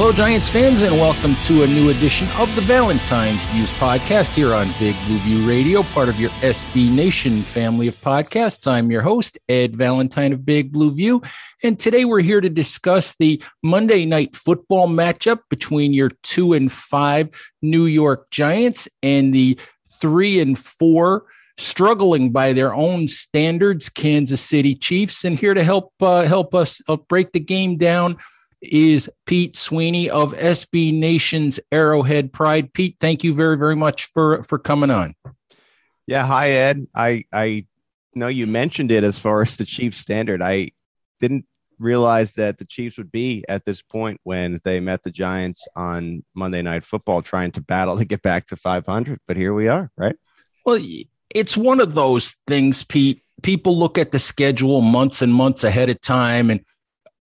Hello, Giants fans, and welcome to a new edition of the Valentine's Views podcast here on Big Blue View Radio, part of your SB Nation family of podcasts. I'm your host, Ed Valentine of Big Blue View, and today we're here to discuss the Monday night football matchup between your two and five New York Giants and the three and four struggling by their own standards Kansas City Chiefs. And here to help uh, help us uh, break the game down is Pete Sweeney of SB Nation's Arrowhead Pride. Pete, thank you very, very much for for coming on. Yeah, hi Ed. I I know you mentioned it as far as the Chiefs standard. I didn't realize that the Chiefs would be at this point when they met the Giants on Monday Night Football, trying to battle to get back to 500. But here we are, right? Well, it's one of those things, Pete. People look at the schedule months and months ahead of time and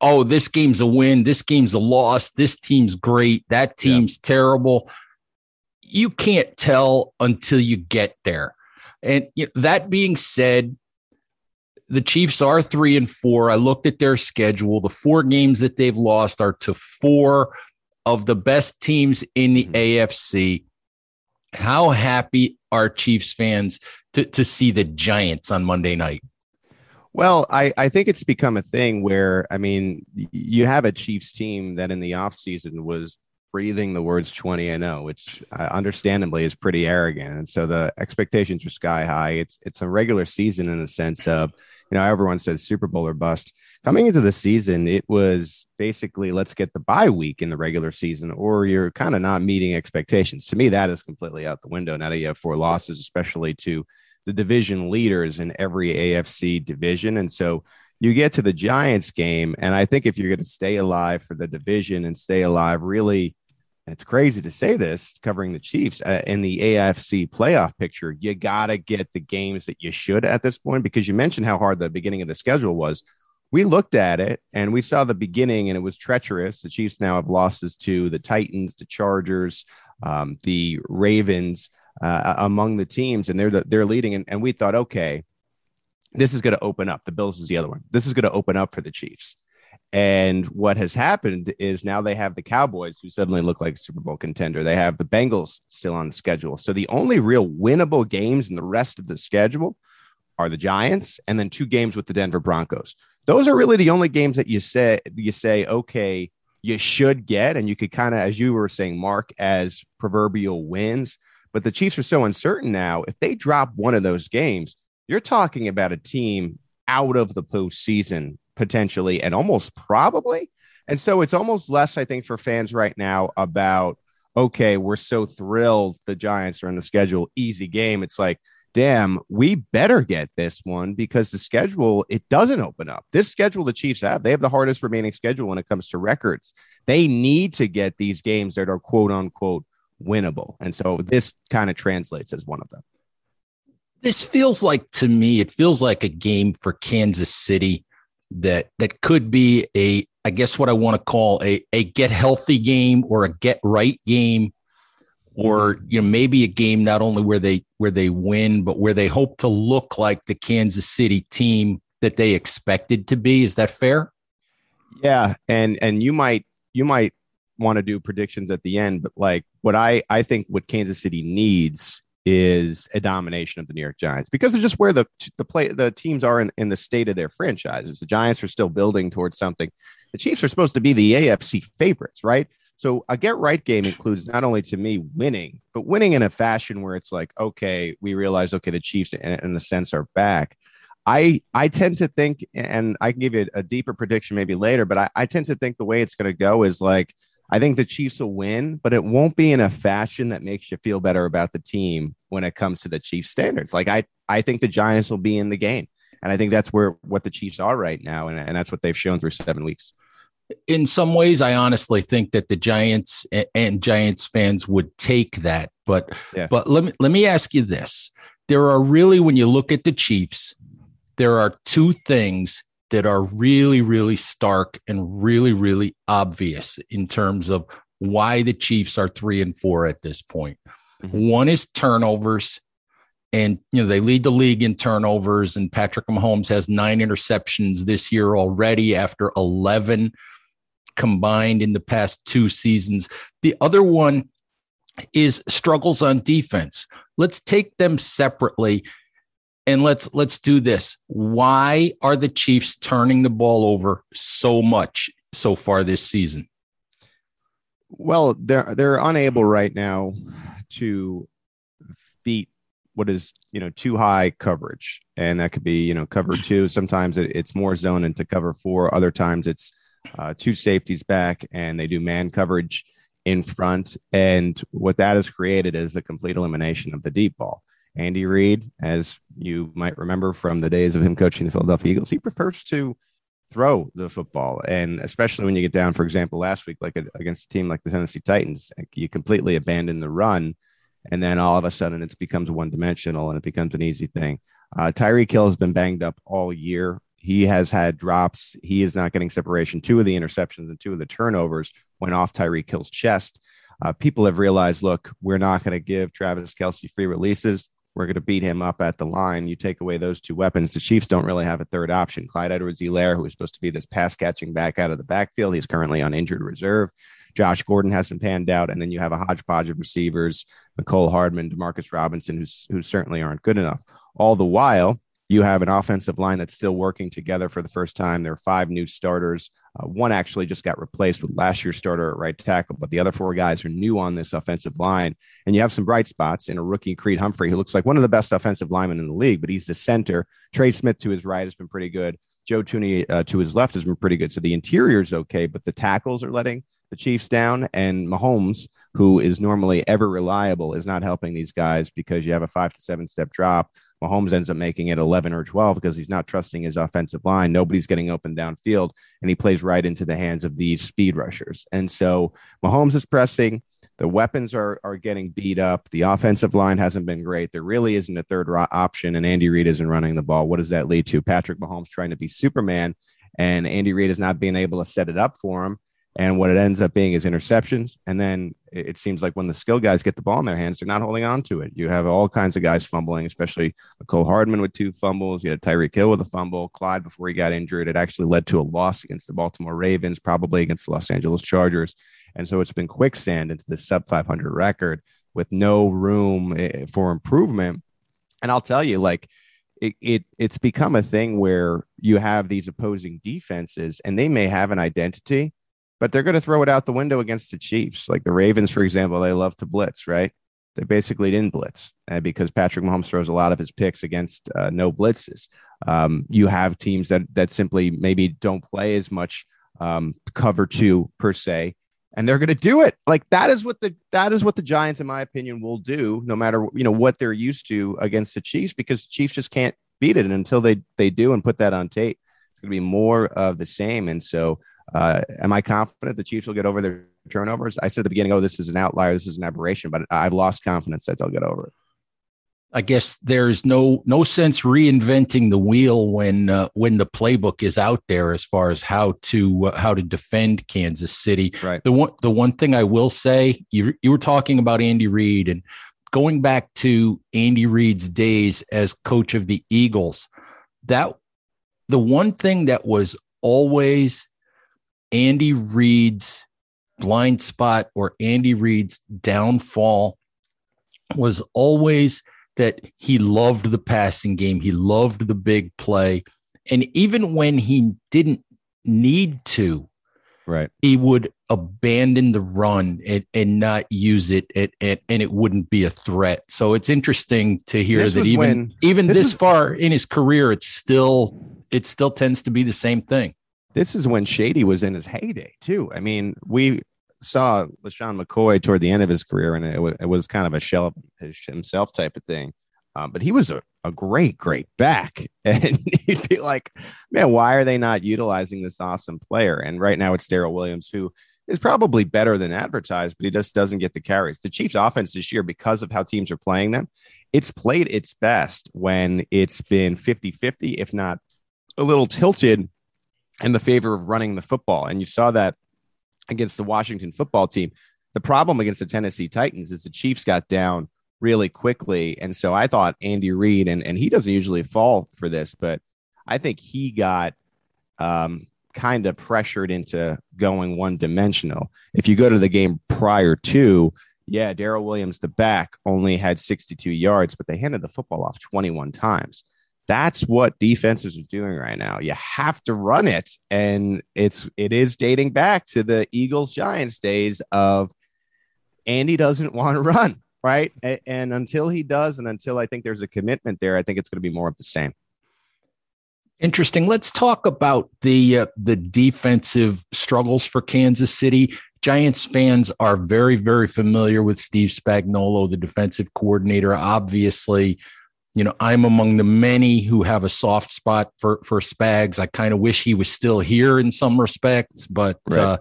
oh, this game's a win, this game's a loss, this team's great, that team's yeah. terrible. You can't tell until you get there. And you know, that being said, the Chiefs are three and four. I looked at their schedule. The four games that they've lost are to four of the best teams in the mm-hmm. AFC. How happy are Chiefs fans to, to see the Giants on Monday night? Well, I, I think it's become a thing where, I mean, you have a Chiefs team that in the offseason was breathing the words 20 and 0, which uh, understandably is pretty arrogant. And so the expectations are sky high. It's it's a regular season in the sense of, you know, everyone says Super Bowl or bust. Coming into the season, it was basically let's get the bye week in the regular season, or you're kind of not meeting expectations. To me, that is completely out the window. Now that you have four losses, especially to the division leaders in every AFC division. And so you get to the Giants game, and I think if you're going to stay alive for the division and stay alive, really, it's crazy to say this covering the Chiefs uh, in the AFC playoff picture, you got to get the games that you should at this point because you mentioned how hard the beginning of the schedule was. We looked at it and we saw the beginning, and it was treacherous. The Chiefs now have losses to the Titans, the Chargers, um, the Ravens uh, among the teams, and they're the, they're leading. And, and we thought, okay, this is going to open up. The Bills is the other one. This is going to open up for the Chiefs. And what has happened is now they have the Cowboys, who suddenly look like a Super Bowl contender. They have the Bengals still on the schedule. So the only real winnable games in the rest of the schedule are the Giants, and then two games with the Denver Broncos. Those are really the only games that you say you say, okay, you should get, and you could kind of, as you were saying, mark as proverbial wins. But the Chiefs are so uncertain now. If they drop one of those games, you're talking about a team out of the postseason potentially and almost probably. And so it's almost less, I think, for fans right now about, okay, we're so thrilled the Giants are in the schedule, easy game. It's like, damn, we better get this one because the schedule, it doesn't open up. This schedule the Chiefs have, they have the hardest remaining schedule when it comes to records. They need to get these games that are quote unquote winnable. And so this kind of translates as one of them. This feels like to me, it feels like a game for Kansas City that that could be a I guess what I want to call a a get healthy game or a get right game or you know maybe a game not only where they where they win but where they hope to look like the Kansas City team that they expected to be is that fair? Yeah, and and you might you might want to do predictions at the end, but like what I I think what Kansas City needs is a domination of the New York Giants because it's just where the the play the teams are in, in the state of their franchises. The Giants are still building towards something. the Chiefs are supposed to be the AFC favorites, right? So a get right game includes not only to me winning, but winning in a fashion where it's like, okay, we realize, okay, the Chiefs in, a sense are back. I I tend to think, and I can give you a, a deeper prediction maybe later, but I, I tend to think the way it's going to go is like I think the Chiefs will win, but it won't be in a fashion that makes you feel better about the team when it comes to the Chiefs standards. Like I I think the Giants will be in the game, and I think that's where what the Chiefs are right now, and, and that's what they've shown through seven weeks in some ways, I honestly think that the Giants and Giants fans would take that. But yeah. but let me let me ask you this: there are really, when you look at the Chiefs, there are two things that are really, really stark and really, really obvious in terms of why the Chiefs are three and four at this point. Mm-hmm. One is turnovers. And you know they lead the league in turnovers, and Patrick Mahomes has nine interceptions this year already after eleven combined in the past two seasons. The other one is struggles on defense. Let's take them separately and let's let's do this. Why are the Chiefs turning the ball over so much so far this season? Well, they're they're unable right now to beat what is you know too high coverage, and that could be you know cover two. Sometimes it, it's more zone into cover four. Other times it's uh, two safeties back, and they do man coverage in front. And what that has created is a complete elimination of the deep ball. Andy Reid, as you might remember from the days of him coaching the Philadelphia Eagles, he prefers to throw the football. And especially when you get down, for example, last week, like a, against a team like the Tennessee Titans, you completely abandon the run. And then all of a sudden it becomes one dimensional and it becomes an easy thing. Uh, Tyreek Hill has been banged up all year. He has had drops. He is not getting separation. Two of the interceptions and two of the turnovers went off Tyreek Hill's chest. Uh, people have realized, look, we're not going to give Travis Kelce free releases. We're going to beat him up at the line. You take away those two weapons. The Chiefs don't really have a third option. Clyde Edwards-Helaire, who is supposed to be this pass catching back out of the backfield, he's currently on injured reserve. Josh Gordon hasn't panned out, and then you have a hodgepodge of receivers: Mecole Hardman, Demarcus Robinson, who's, who certainly aren't good enough. All the while, you have an offensive line that's still working together for the first time. There are five new starters. Uh, one actually just got replaced with last year's starter at right tackle, but the other four guys are new on this offensive line. And you have some bright spots in a rookie, Creed Humphrey, who looks like one of the best offensive linemen in the league, but he's the center. Trey Smith to his right has been pretty good. Joe Thuney uh, to his left has been pretty good. So the interior is okay, but the tackles are letting the Chiefs down. And Mahomes, who is normally ever reliable, is not helping these guys because you have a five to seven step drop Mahomes ends up making it 11 or 12 because he's not trusting his offensive line. Nobody's getting open downfield, and he plays right into the hands of these speed rushers. And so Mahomes is pressing. The weapons are are getting beat up. The offensive line hasn't been great. There really isn't a third option, and Andy Reid isn't running the ball. What does that lead to? Patrick Mahomes trying to be Superman, and Andy Reid is not being able to set it up for him. And what it ends up being is interceptions. And then it seems like when the skill guys get the ball in their hands, they're not holding on to it. You have all kinds of guys fumbling, especially Mecole Hardman with two fumbles. You had Tyreek Hill with a fumble. Clyde before he got injured. It actually led to a loss against the Baltimore Ravens, probably against the Los Angeles Chargers. And so it's been quicksand into the sub 500 record with no room eh, for improvement. And I'll tell you, like, it, it it's become a thing where you have these opposing defenses and they may have an identity but they're going to throw it out the window against the Chiefs. Like the Ravens, for example, they love to blitz, right? They basically didn't blitz because Patrick Mahomes throws a lot of his picks against uh, no blitzes. Um, you have teams that that simply maybe don't play as much um, cover two per se, and they're going to do it. Like that is what the that is what the Giants, in my opinion, will do, no matter you know what they're used to against the Chiefs, because the Chiefs just can't beat it. And until they they do and put that on tape, it's going to be more of the same. And so uh, am I confident the Chiefs will get over their turnovers? I said at the beginning, oh, this is an outlier, this is an aberration, but I've lost confidence that they'll get over it. I guess there's no no sense reinventing the wheel when uh, when the playbook is out there as far as how to uh, how to defend Kansas City. Right. The one the one thing I will say, you you were talking about Andy Reid and going back to Andy Reid's days as coach of the Eagles. That the one thing that was always Andy Reid's blind spot or Andy Reid's downfall was always that he loved the passing game. He loved the big play. And even when he didn't need to, right, he would abandon the run and, and not use it, and, it wouldn't be a threat. So it's interesting to hear This that even when- even this this, was- far in his career, it's still it still tends to be the same thing. This is when Shady was in his heyday too. I mean, we saw LeSean McCoy toward the end of his career, and it was, it was kind of a shell of himself type of thing. Um, but he was a, a great, great back, and you'd be like, man, why are they not utilizing this awesome player? And right now it's Darrel Williams, who is probably better than advertised, but he just doesn't get the carries. The Chiefs' offense this year, because of how teams are playing them, it's played its best when it's been 50 50, if not a little tilted in the favor of running the football. And you saw that against the Washington football team. The problem against the Tennessee Titans is the Chiefs got down really quickly. And so I thought Andy Reid, and, and he doesn't usually fall for this, but I think he got um, kind of pressured into going one dimensional. If you go to the game prior to, yeah, Darrel Williams, the back, only had 62 yards, but they handed the football off 21 times. That's what defenses are doing right now. You have to run it, and it's it is dating back to the Eagles Giants days of Andy doesn't want to run, right? A- And until he does, and until I think there's a commitment there, I think it's going to be more of the same. Interesting. Let's talk about the uh, the defensive struggles for Kansas City. Giants fans are very very familiar with Steve Spagnuolo, the defensive coordinator. Obviously, you know, I'm among the many who have a soft spot for for Spags. I kind of wish he was still here in some respects, but Right. uh,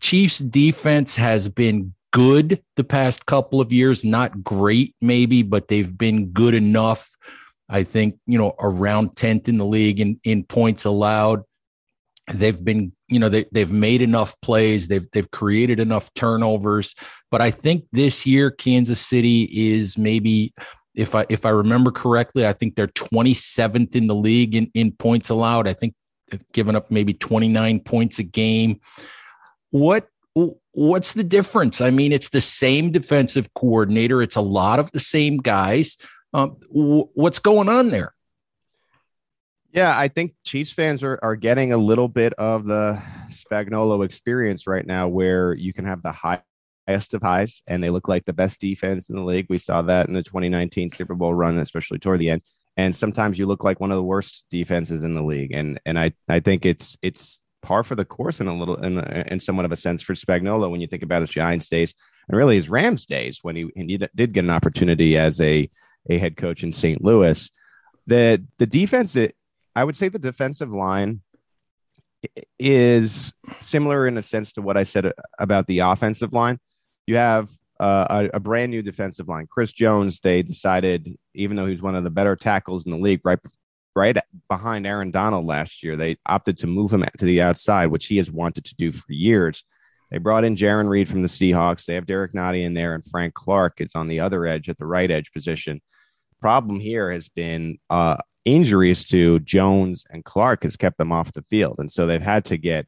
Chiefs defense has been good the past couple of years, not great maybe, but they've been good enough. I think, you know, around 10th in the league in, in points allowed. They've been, you know, they, they've made enough plays. They've, they've created enough turnovers. But I think this year, Kansas City is maybe, if I, if I remember correctly, I think they're 27th in the league in, in points allowed. I think given up maybe 29 points a game. What, what's the difference? I mean, it's the same defensive coordinator. It's a lot of the same guys. Um, what's going on there? Yeah, I think Chiefs fans are, are getting a little bit of the Spagnuolo experience right now where you can have the high, highest of highs and they look like the best defense in the league. We saw that in the 2019 Super Bowl run, especially toward the end. And sometimes you look like one of the worst defenses in the league. And and I, I think it's it's par for the course in a little in, in somewhat of a sense for Spagnuolo when you think about his Giants days and really his Rams days when he, he did get an opportunity as a, a head coach in St. Louis. The the defense it, I would say the defensive line is similar in a sense to what I said uh, about the offensive line. You have uh, a, a brand new defensive line. Chris Jones, they decided, even though he's one of the better tackles in the league, right, right behind Aaron Donald last year, they opted to move him to the outside, which he has wanted to do for years. They brought in Jarran Reed from the Seahawks. They have Derrick Nnadi in there, and Frank Clark is on the other edge at the right edge position. Problem here has been uh, injuries to Jones and Clark has kept them off the field. And so they've had to get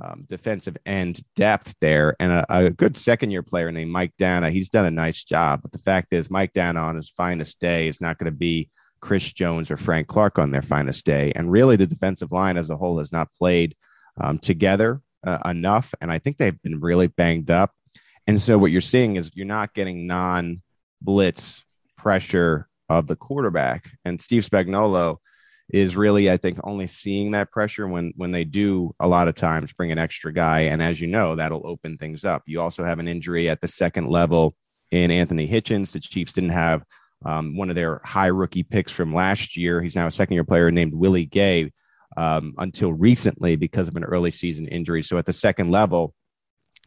um, defensive end depth there and a, a good second year player named Mike Danna. He's done a nice job. But the fact is, Mike Danna on his finest day is not going to be Chris Jones or Frank Clark on their finest day. And really, the defensive line as a whole has not played um, together uh, enough. And I think they've been really banged up. And so what you're seeing is you're not getting non blitz pressure of the quarterback. And Steve Spagnuolo is really, I think, only seeing that pressure when when they do a lot of times bring an extra guy. And as you know, that'll open things up. You also have an injury at the second level in Anthony Hitchens. The Chiefs didn't have um, one of their high rookie picks from last year. He's now a second year player named Willie Gay um, until recently because of an early season injury. So at the second level,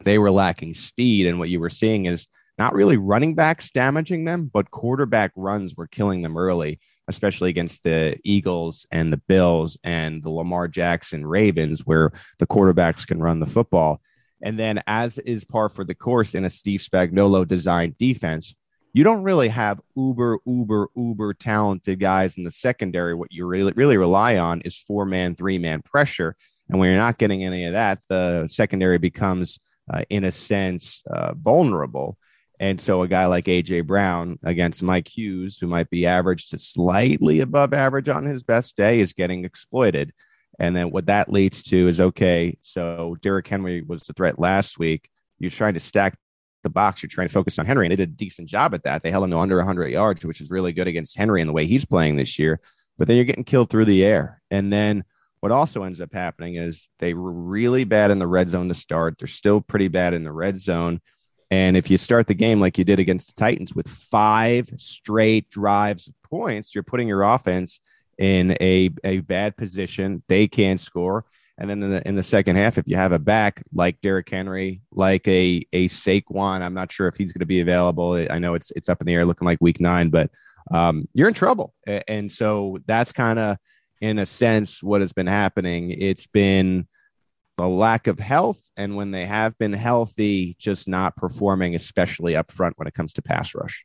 they were lacking speed. And what you were seeing is not really running backs damaging them, but quarterback runs were killing them early, especially against the Eagles and the Bills and the Lamar Jackson Ravens, where the quarterbacks can run the football. And then, as is par for the course in a Steve Spagnuolo designed defense, you don't really have uber, uber, uber talented guys in the secondary. What you really, really rely on is four man, three man pressure. And when you're not getting any of that, the secondary becomes, uh, in a sense, uh, vulnerable. And so a guy like AJ Brown against Mike Hughes, who might be average to slightly above average on his best day, is getting exploited. And then what that leads to is okay, so Derrick Henry was the threat last week. You're trying to stack the box. You're trying to focus on Henry, and they did a decent job at that. They held him to under 100 yards, which is really good against Henry in the way he's playing this year. But then you're getting killed through the air. And then what also ends up happening is they were really bad in the red zone to start. They're still pretty bad in the red zone. And if you start the game like you did against the Titans with five straight drives of points, you're putting your offense in a, a bad position. They can't score. And then in the, in the second half, if you have a back like Derrick Henry, like a a Saquon, I'm not sure if he's going to be available. I know it's it's up in the air, looking like Week Nine, but um, you're in trouble. And so that's kind of, in a sense, what has been happening. It's been the lack of health, and when they have been healthy, just not performing, especially up front when it comes to pass rush.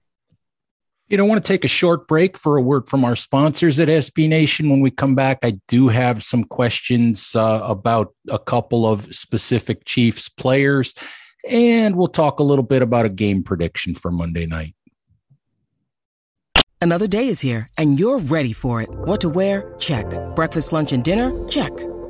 You don't want to take a short break for a word from our sponsors at SB Nation. When we come back, I do have some questions uh, about a couple of specific Chiefs players, and we'll talk a little bit about a game prediction for Monday night. Another day is here, and you're ready for it. What to wear? Check. Breakfast, lunch, and dinner? Check.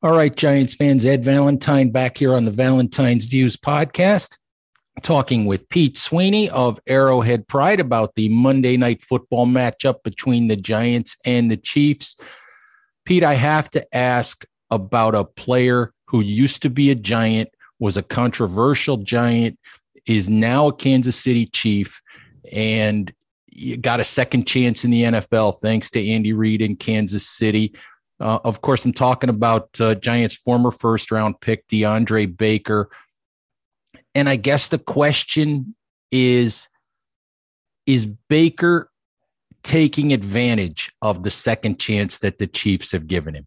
All right, Giants fans, Ed Valentine back here on the Valentine's Views podcast talking with Pete Sweeney of Arrowhead Pride about the Monday night football matchup between the Giants and the Chiefs. Pete, I have to ask about a player who used to be a Giant, was a controversial Giant, is now a Kansas City Chief, and got a second chance in the NFL thanks to Andy Reid in Kansas City. Uh, of course, I'm talking about uh, Giants' former first round pick, DeAndre Baker and I guess the question is is Baker taking advantage of the second chance that the Chiefs have given him?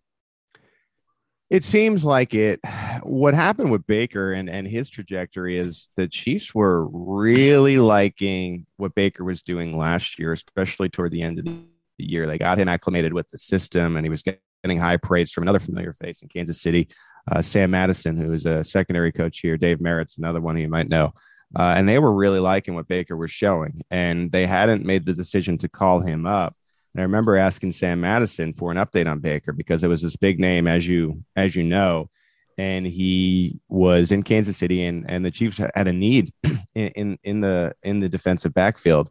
It seems like it. What happened with Baker and, and his trajectory is the Chiefs were really liking what Baker was doing last year, especially toward the end of the year. They got him acclimated with the system and he was getting high praise from another familiar face in Kansas City, uh, Sam Madison, who is a secondary coach here. Dave Merritt's another one you might know. Uh, and they were really liking what Baker was showing, and they hadn't made the decision to call him up. And I remember asking Sam Madison for an update on Baker because it was this big name, as you as you know, and he was in Kansas City, and and the Chiefs had a need in in, in the in the defensive backfield,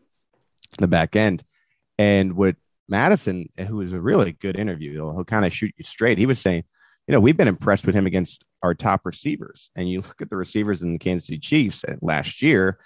the back end, and what Madison, eh, who was a really good interview, he'll, he'll kind of shoot you straight. He was saying you know, we've been impressed with him against our top receivers. And you look at the receivers in the Kansas City Chiefs eh, last year.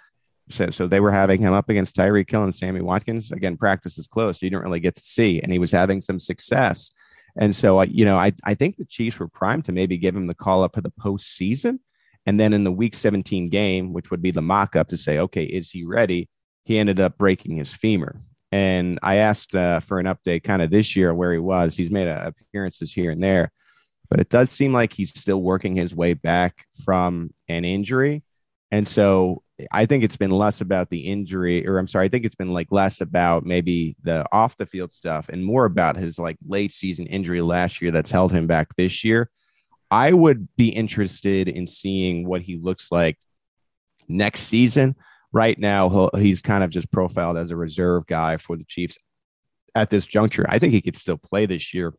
So, so they were having him up against Tyreek Hill and Sammy Watkins. Again, practice is close. So you didn't really get to see. And he was having some success. And so, you know, I, I think the Chiefs were primed to maybe give him the call up for the postseason. And then in the week 17 game, which would be the mock up to say, okay, is he ready? He ended up breaking his femur. And I asked uh, for an update kind of this year where he was. He's made uh, appearances here and there but it does seem like he's still working his way back from an injury. And so I think it's been less about the injury, or I'm sorry, I think it's been like less about maybe the off the field stuff and more about his like late season injury last year that's held him back this year. I would be interested in seeing what he looks like next season. Right now, he's kind of just profiled as a reserve guy for the Chiefs at this juncture. I think he could still play this year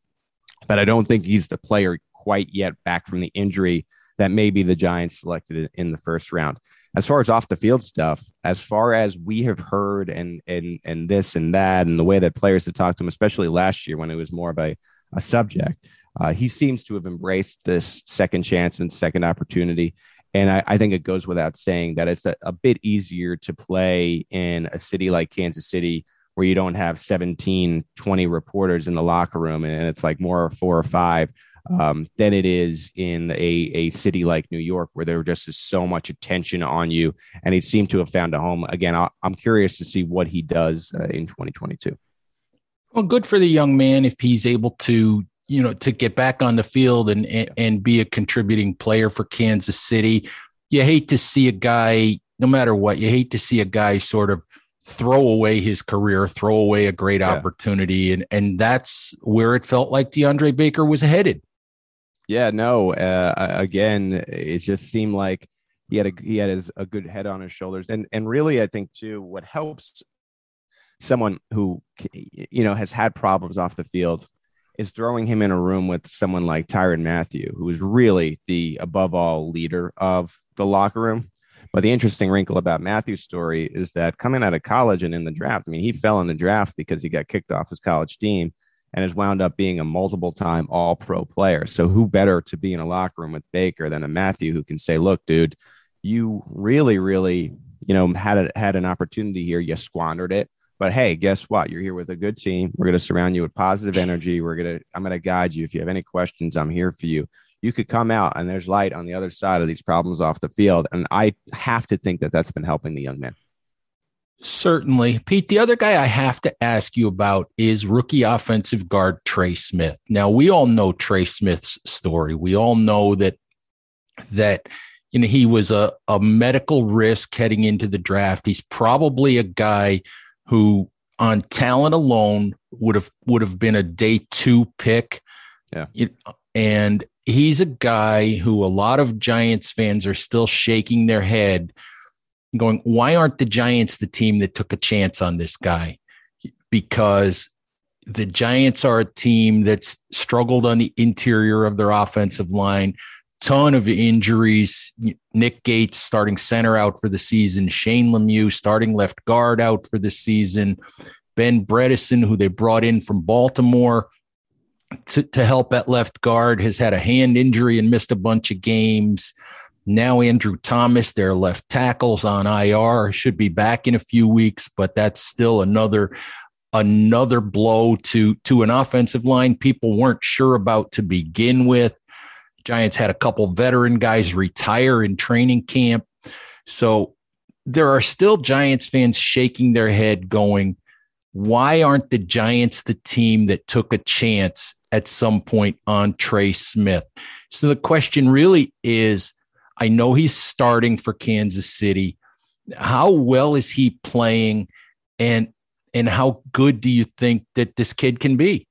but I don't think he's the player quite yet back from the injury that maybe the Giants selected in the first round. As far as off the field stuff, as far as we have heard and and and this and that, and the way that players have talked to him, especially last year when it was more of a, a subject, uh, he seems to have embraced this second chance and second opportunity. And I, I think it goes without saying that it's a, a bit easier to play in a city like Kansas City where you don't have 17, 20 reporters in the locker room and it's like more four or five um, than it is in a, a city like New York, where there just is so much attention on you. And he seemed to have found a home. Again, i am curious to see what he does uh, in 2022. Well, good for the young man if he's able to you know, to get back on the field and, and, and be a contributing player for Kansas City. You hate to see a guy, no matter what, you hate to see a guy sort of throw away his career, throw away a great yeah. opportunity. And, and that's where it felt like DeAndre Baker was headed. Yeah, no, uh, again, it just seemed like he had a, he had his, a good head on his shoulders. And, and really, I think too, what helps someone who, you know, has had problems off the field is throwing him in a room with someone like Tyrann Mathieu, who is really the above all leader of the locker room. But the interesting wrinkle about Mathieu's story is that coming out of college and in the draft, I mean, he fell in the draft because he got kicked off his college team and has wound up being a multiple time all pro player. So, who better to be in a locker room with Baker than a Matthew who can say, look, dude, you really, really, you know, had a, had an opportunity here. You squandered it. But hey, guess what? You're here with a good team. We're going to surround you with positive energy. We're going to, I'm going to guide you. If you have any questions, I'm here for you you could come out and there's light on the other side of these problems off the field. And I have to think that that's been helping the young man. Certainly. Pete, the other guy I have to ask you about is rookie offensive guard Trey Smith. Now, we all know Trey Smith's story. We all know that that you know he was a, a medical risk heading into the draft. He's probably a guy who on talent alone would have would have been a day two pick. Yeah. And he's a guy who a lot of Giants fans are still shaking their head, going, why aren't the Giants the team that took a chance on this guy? Because the Giants are a team that's struggled on the interior of their offensive line, ton of injuries. Nick Gates starting center out for the season, Shane Lemieux starting left guard out for the season, Ben Bredeson, who they brought in from Baltimore to, to help at left guard has had a hand injury and missed a bunch of games. Now Andrew Thomas, their left tackles on IR, should be back in a few weeks, but that's still another another blow to to an offensive line people weren't sure about to begin with. Giants had a couple veteran guys retire in training camp. So there are still Giants fans shaking their head going, why aren't the Giants the team that took a chance at some point on Trey Smith? So the question really is I know he's starting for Kansas City. How well is he playing and and how good do you think that this kid can be?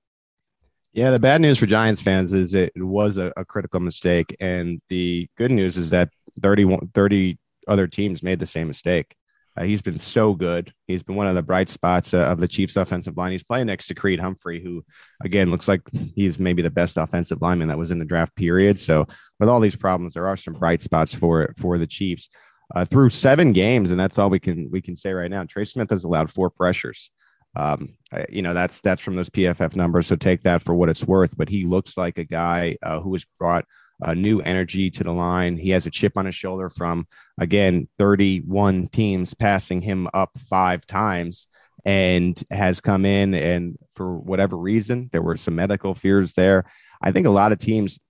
Yeah, the bad news for Giants fans is it was a, a critical mistake. And the good news is that 30, 30 other teams made the same mistake. Uh, he's been so good. He's been one of the bright spots uh, of the Chiefs' offensive line. He's playing next to Creed Humphrey, who, again, looks like he's maybe the best offensive lineman that was in the draft period. So, with all these problems, there are some bright spots for it for the Chiefs. Uh, through seven games, and that's all we can we can say right now. Trey Smith has allowed four pressures. Um, you know that's that's from those PFF numbers, so take that for what it's worth. But he looks like a guy uh, who has brought uh, new energy to the line. He has a chip on his shoulder from, again, 31 teams passing him up five times and has come in. And for whatever reason, there were some medical fears there. I think a lot of teams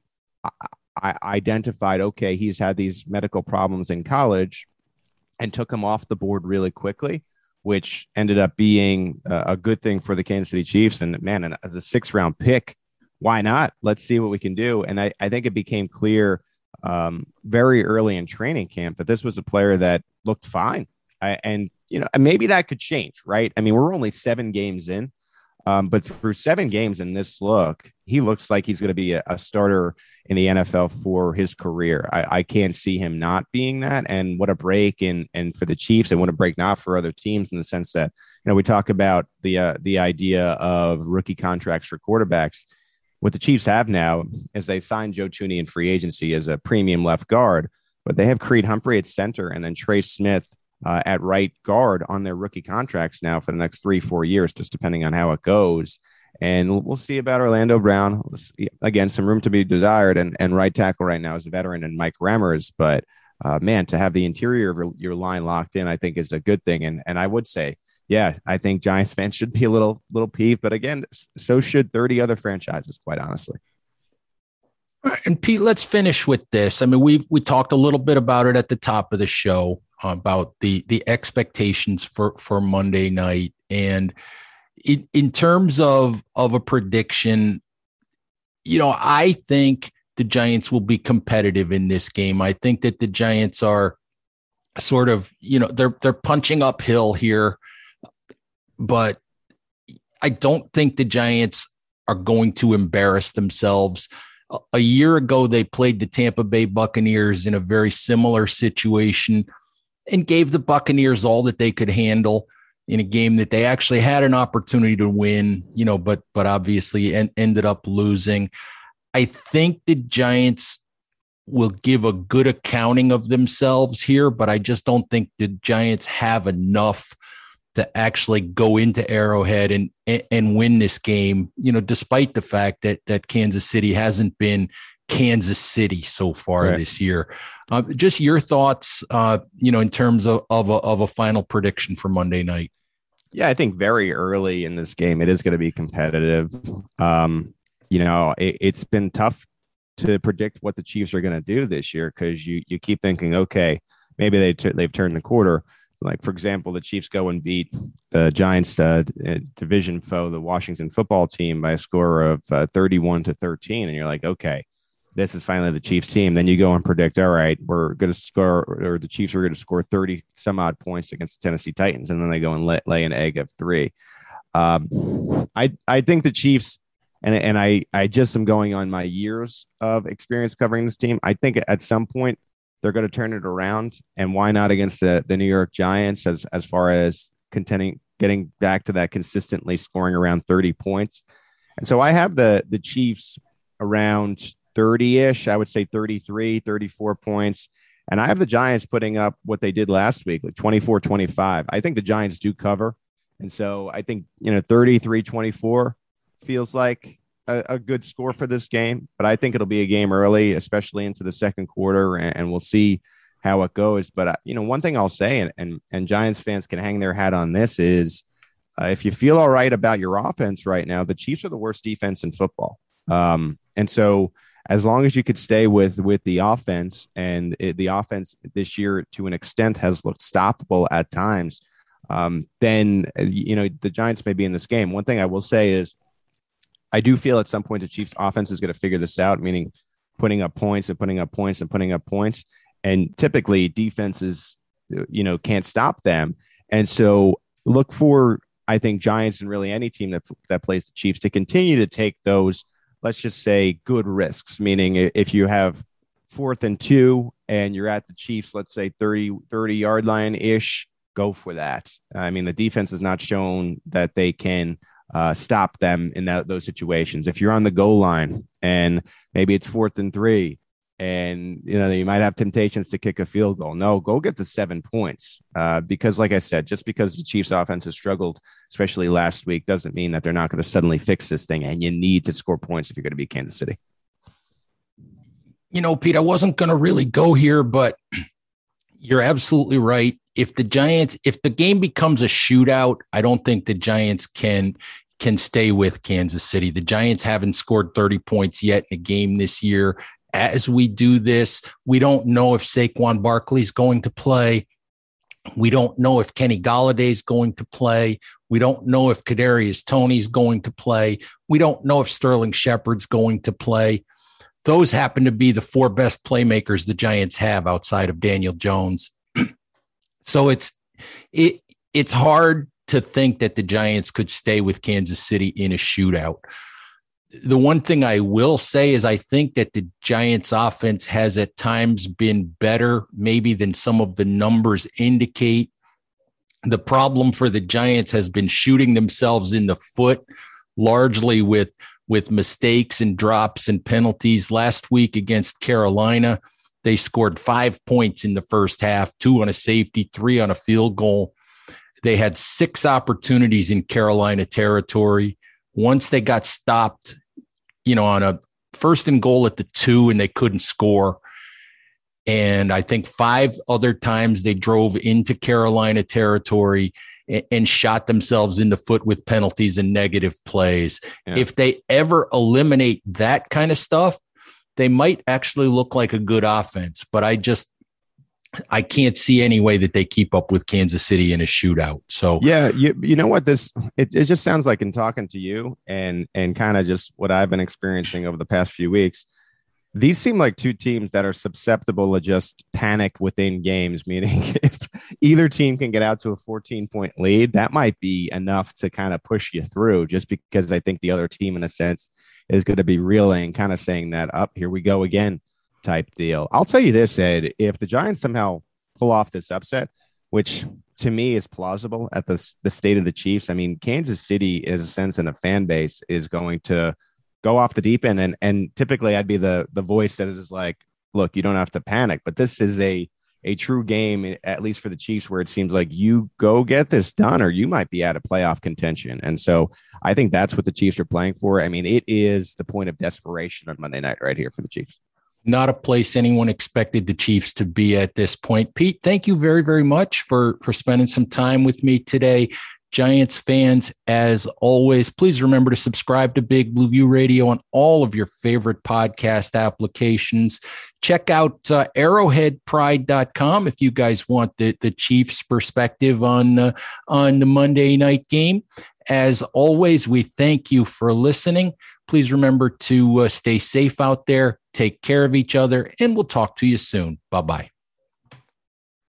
I identified, okay, he's had these medical problems in college and took him off the board really quickly, which ended up being a good thing for the Kansas City Chiefs. And man, as a six round pick, why not? Let's see what we can do. And I, I think it became clear um, very early in training camp that this was a player that looked fine. I, and, you know, maybe that could change, right? I mean, we're only seven games in, um, but through seven games in this look, he looks like he's going to be a, a, starter in the NFL for his career. I, I, can't see him not being that. And what a break! And and for the Chiefs, and what a break not for other teams in the sense that you know we talk about the uh, the idea of rookie contracts for quarterbacks what the Chiefs have now is they signed Joe Thuney in free agency as a premium left guard, but they have Creed Humphrey at center and then Trey Smith uh, at right guard on their rookie contracts now for the next three, four years, just depending on how it goes. And we'll see about Orlando Brown. Again, some room to be desired. And, and right tackle right now is a veteran and Mike Remmers. But uh, man, to have the interior of your line locked in, I think is a good thing. And, and I would say yeah, I think Giants fans should be a little little peeved, but again, so should 30 other franchises, quite honestly. And Pete, let's finish with this. I mean, we we talked a little bit about it at the top of the show about the the expectations for for Monday night, and in in terms of of a prediction, you know, I think the Giants will be competitive in this game. I think that the Giants are sort of, you know, they're they're punching uphill here, but I don't think the Giants are going to embarrass themselves. A year ago, they played the Tampa Bay Buccaneers in a very similar situation and gave the Buccaneers all that they could handle in a game that they actually had an opportunity to win, you know, but but obviously en- ended up losing. I think the Giants will give a good accounting of themselves here, but I just don't think the Giants have enough to actually go into Arrowhead and and win this game. You know, despite the fact that that Kansas City hasn't been Kansas City so far right. this year. Uh, just your thoughts, uh, you know, in terms of of a, of a final prediction for Monday night. Yeah, I think very early in this game, it is going to be competitive. Um, you know, it, it's been tough to predict what the Chiefs are going to do this year because you you keep thinking, okay, maybe they t- they've turned the quarter. Like for example, the Chiefs go and beat the Giants' uh, division foe, the Washington football team, by a score of uh, thirty-one to thirteen, and you're like, okay, this is finally the Chiefs team. Then you go and predict, all right, we're going to score, or the Chiefs are going to score 30 some odd points against the Tennessee Titans. And then they go and let, lay an egg of three. Um, I, I think the Chiefs, and, and I, I just am going on my years of experience covering this team. I think at some point they're going to turn it around. And why not against the, the New York Giants as, as far as contending, getting back to that consistently scoring around 30 points. And so I have the, the Chiefs around 30 ish. I would say 33, 34 points. And I have the Giants putting up what they did last week, like 24 25. I think the Giants do cover. And so I think, you know, 33 24 feels like a, a, good score for this game. But I think it'll be a game early, especially into the second quarter. And, and we'll see how it goes. But, uh, you know, one thing I'll say, and, and, and Giants fans can hang their hat on this is uh, if you feel all right about your offense right now, the Chiefs are the worst defense in football. Um, and so, as long as you could stay with with the offense and it, the offense this year to an extent has looked stoppable at times um, then you know the giants may be in this game. One thing i will say is i do feel at some point the chiefs offense is going to figure this out meaning putting up points and putting up points and putting up points and typically defenses you know can't stop them. And so look for i think giants and really any team that that plays the chiefs to continue to take those let's just say good risks, meaning if you have fourth and two and you're at the Chiefs, let's say 30, 30 yard line ish, go for that. I mean, the defense has not shown that they can uh, stop them in that, those situations. If you're on the goal line and maybe it's fourth and three and you know you might have temptations to kick a field goal. No, go get the seven points uh, because, like I said, just because the Chiefs' offense has struggled, especially last week, doesn't mean that they're not going to suddenly fix this thing. And you need to score points if you're going to be Kansas City. You know, Pete, I wasn't going to really go here, but you're absolutely right. If the Giants, if the game becomes a shootout, I don't think the Giants can can stay with Kansas City. The Giants haven't scored 30 points yet in a game this year as we do this. We don't know if Saquon is going to play. We don't know if Kenny Golladay is going to play. We don't know if Kadarius is going to play. We don't know if Sterling Shepard's going to play. Those happen to be the four best playmakers the Giants have outside of Daniel Jones. so it's it it's hard to think that the Giants could stay with Kansas City in a shootout the one thing I will say is I think that the Giants offense has at times been better, maybe than some of the numbers indicate. The problem for the Giants has been shooting themselves in the foot largely with with mistakes and drops and penalties. Last week against Carolina, they scored 5 points in the first half, 2 on a safety, 3 on a field goal. They had 6 opportunities in Carolina territory once they got stopped you know, on a first and goal at the two and they couldn't score. And I think five other times they drove into Carolina territory and, and shot themselves in the foot with penalties and negative plays. Yeah. If they ever eliminate that kind of stuff, they might actually look like a good offense. But I just, I can't see any way that they keep up with Kansas City in a shootout. So yeah, you you know what this it, it just sounds like in talking to you and and kind of just what I've been experiencing over the past few weeks. These seem like two teams that are susceptible to just panic within games. Meaning, if either team can get out to a 14 point lead, that might be enough to kind of push you through. Just because I think the other team, in a sense, is going to be reeling, kind of saying that up here we go again type deal. I'll tell you this, Ed, if the Giants somehow pull off this upset, which to me is plausible at the, the state of the Chiefs, I mean, Kansas City, is a sense, and a fan base is going to go off the deep end. And, and typically I'd be the, the voice that is like, look, you don't have to panic, but this is a, a true game, at least for the Chiefs, where it seems like you go get this done or you might be out of playoff contention. And so I think that's what the Chiefs are playing for. I mean, it is the point of desperation on Monday night right here for the Chiefs not a place anyone expected the Chiefs to be at this point. Pete, thank you very, very much for for spending some time with me today. Giants fans, as always, please remember to subscribe to Big Blue View Radio on all of your favorite podcast applications. Check out uh, arrowheadpride.com if you guys want the, the Chiefs perspective on, uh, on the Monday night game. As always, we thank you for listening. Please remember to uh, stay safe out there, take care of each other, and we'll talk to you soon. Bye bye.